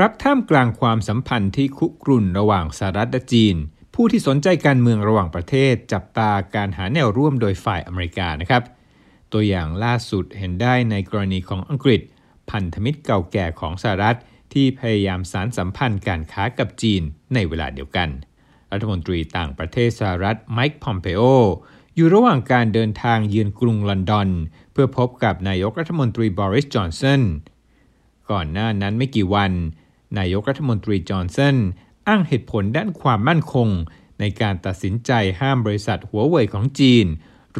ครับท่ามกลางความสัมพันธ์ที่คุกรุ่นระหว่างสหรัฐและจีน ผู้ที่สนใจการเมืองระหว่างประเทศ จับตาการหาแนวร่วมโดยฝ่ายอเมริกานะครับ ตัวอย่างล่าสุดเห็นได้ในกรณีของอังกฤษ พันธมิตรเก่าแก่ของสหรัฐ ที่พยายามสารสัมพันธ์การค้ากับจีนในเวลาเดียวกัน รัฐมนตรีต่างประเทศสหรัฐไมค์พอมเปโออยู่ระหว่างการเดินทางเยือนกรุงลอนดอน เพื่อพบกับนายกรัฐมนตรีบริสจอนสันก่อนหน้านั้นไม่กี่วัน นายกรัฐมนตรีจอห์นสันอ้างเหตุผลด้านความมั่นคง ในการตัดสินใจห้ามบริษัทหัวเว่ยของจีน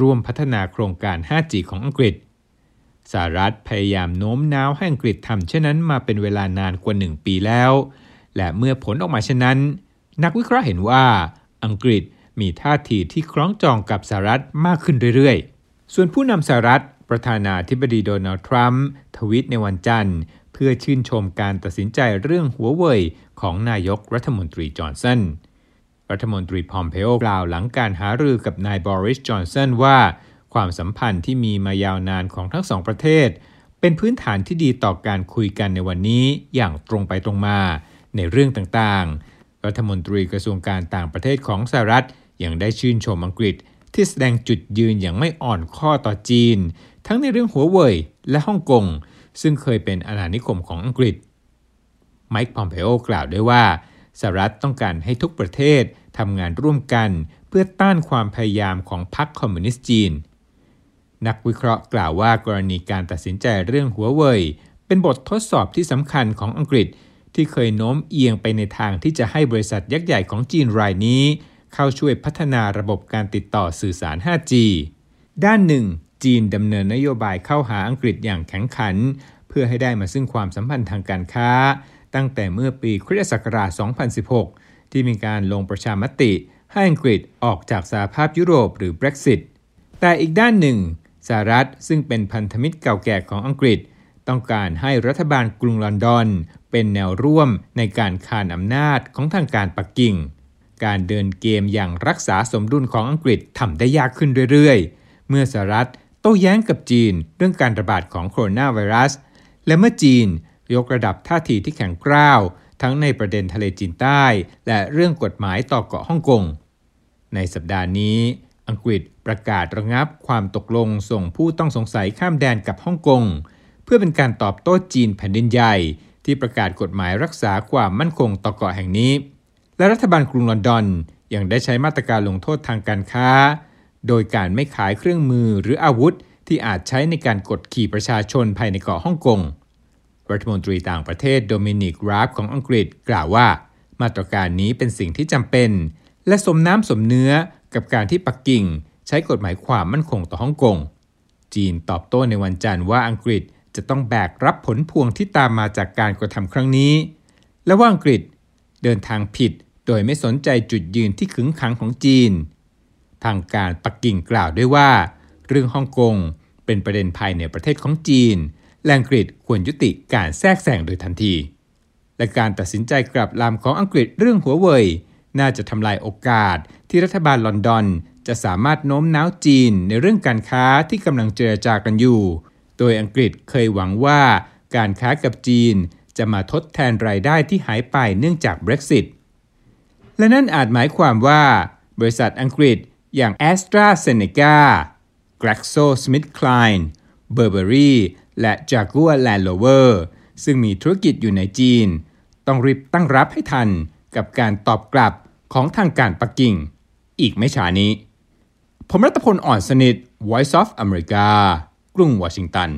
ร่วมพัฒนาโครงการ 5G ของอังกฤษสหรัฐพยายามโน้มน้าวให้อังกฤษทำเช่นนั้นมาเป็นเวลานานกว่าหนึ่งปีแล้ว และเมื่อผลออกมาเช่นนั้น นักวิเคราะห์เห็นว่าอังกฤษมีท่าทีที่คล้องจองกับสหรัฐมากขึ้นเรื่อยๆ ส่วนผู้นำสหรัฐประธานาธิบดีโดนัลด์ทรัมป์ทวิตในวันจันทร์ พื่อชื่นชมการตัดสินใจเรื่องหัวเว่ยของนายกรัฐมนตรีจอห์นสัน รัฐมนตรีพอมเพโอกล่าวหลังการหารือกับนายบริสจอห์นสันว่า ความสัมพันธ์ที่มีมายาวนานของทั้งสองประเทศ เป็นพื้นฐานที่ดีต่อการคุยกันในวันนี้อย่างตรงไปตรงมาในเรื่องต่างๆ รัฐมนตรีกระทรวงการต่างประเทศของสหรัฐยังได้ชื่นชมอังกฤษ ที่แสดงจุดยืนอย่างไม่อ่อนข้อต่อจีน ทั้งในเรื่องหัวเว่ยและฮ่องกง ซึ่งเคยเป็นอาณานิคมของอังกฤษ ไมค์พอมเพโอกล่าวด้วยว่าสหรัฐต้องการให้ทุกประเทศทำงานร่วมกันเพื่อต้านความพยายามของพรรคคอมมิวนิสต์จีน นักวิเคราะห์กล่าวว่ากรณีการตัดสินใจเรื่องหัวเว่ยเป็นบททดสอบที่สำคัญของอังกฤษที่เคยโน้มเอียงไปในทางที่จะให้บริษัทยักษ์ใหญ่ของจีนรายนี้ เข้าช่วยพัฒนาระบบการติดต่อสื่อสาร 5G ด้านหนึ่ง จีนดำเนินนโยบายเข้าหาอังกฤษอย่างแข็งขัน เพื่อให้ได้มาซึ่งความสัมพันธ์ทางการค้า ตั้งแต่เมื่อปีคริสตศักราช 2016 ที่มีการลงประชามติให้อังกฤษออกจากสหภาพยุโรปหรือ Brexit แต่อีกด้านหนึ่งสหรัฐซึ่งเป็นพันธมิตรเก่าแก่ของอังกฤษ ต้องการให้รัฐบาลกรุงลอนดอน เป็นแนวร่วมในการคานอำนาจของทางการปักกิ่ง การเดินเกมอย่างรักษาสมดุลของอังกฤษทำได้ยากขึ้นเรื่อยๆ เมื่อสหรัฐ โต้แย้งกับจีนเรื่องการระบาดของโคโรนาไวรัส และเมื่อจีนยกระดับท่าทีที่แข็งกร้าว ทั้งในประเด็นทะเลจีนใต้ และเรื่องกฎหมายต่อเกาะฮ่องกง ในสัปดาห์นี้ อังกฤษประกาศระงับความตกลงส่งผู้ต้องสงสัยข้ามแดนกับฮ่องกง เพื่อเป็นการตอบโต้จีนแผ่นดินใหญ่ ที่ประกาศกฎหมายรักษาความมั่นคงต่อเกาะแห่งนี้ และรัฐบาลกรุงลอนดอนยังได้ใช้มาตรการลงโทษทางการค้า โดยการไม่ขายเครื่องมือหรืออาวุธที่อาจใช้ในการกดขี่ประชาชนภายในเกาะฮ่องกง รัฐมนตรีต่างประเทศโดมินิก ราฟของอังกฤษกล่าวว่า มาตรการนี้เป็นสิ่งที่จำเป็น และสมน้ำสมเนื้อกับการที่ปักกิ่ง ใช้กฎหมายความมั่นคงต่อฮ่องกง จีนตอบโต้ในวันจันทร์ว่าอังกฤษจะต้องแบกรับผลพวงที่ตามมาจากการกระทำครั้งนี้ และว่าอังกฤษเดินทางผิดโดยไม่สนใจจุดยืนที่ขึงขังของจีน ทางการปักกิ่งกล่าวด้วยว่า เรื่องฮ่องกงเป็นประเด็นภายในประเทศของจีน และอังกฤษควรยุติการแทรกแซงโดยทันที และการตัดสินใจกลับลำของอังกฤษเรื่องหัวเว่ยน่าจะทำลายโอกาสที่รัฐบาลลอนดอน จะสามารถโน้มน้าวจีนในเรื่องการค้าที่กำลังเจรจากันอยู่ โดยอังกฤษเคยหวังว่าการค้ากับจีนจะมาทดแทนรายได้ที่หายไปเนื่องจาก Brexit และนั่นอาจหมายความว่า บริษัทอังกฤษ อย่าง AstraZeneca, GlaxoSmithKline, Burberry และ Jaguar Land Rover ซึ่งมีธุรกิจอยู่ในจีน ต้องรีบตั้งรับให้ทันกับการตอบกลับของทางการปักกิ่ง อีกไม่ช้านี้ ผมรัตพลอ่อนสนิท Voice of America กรุงวอชิงตัน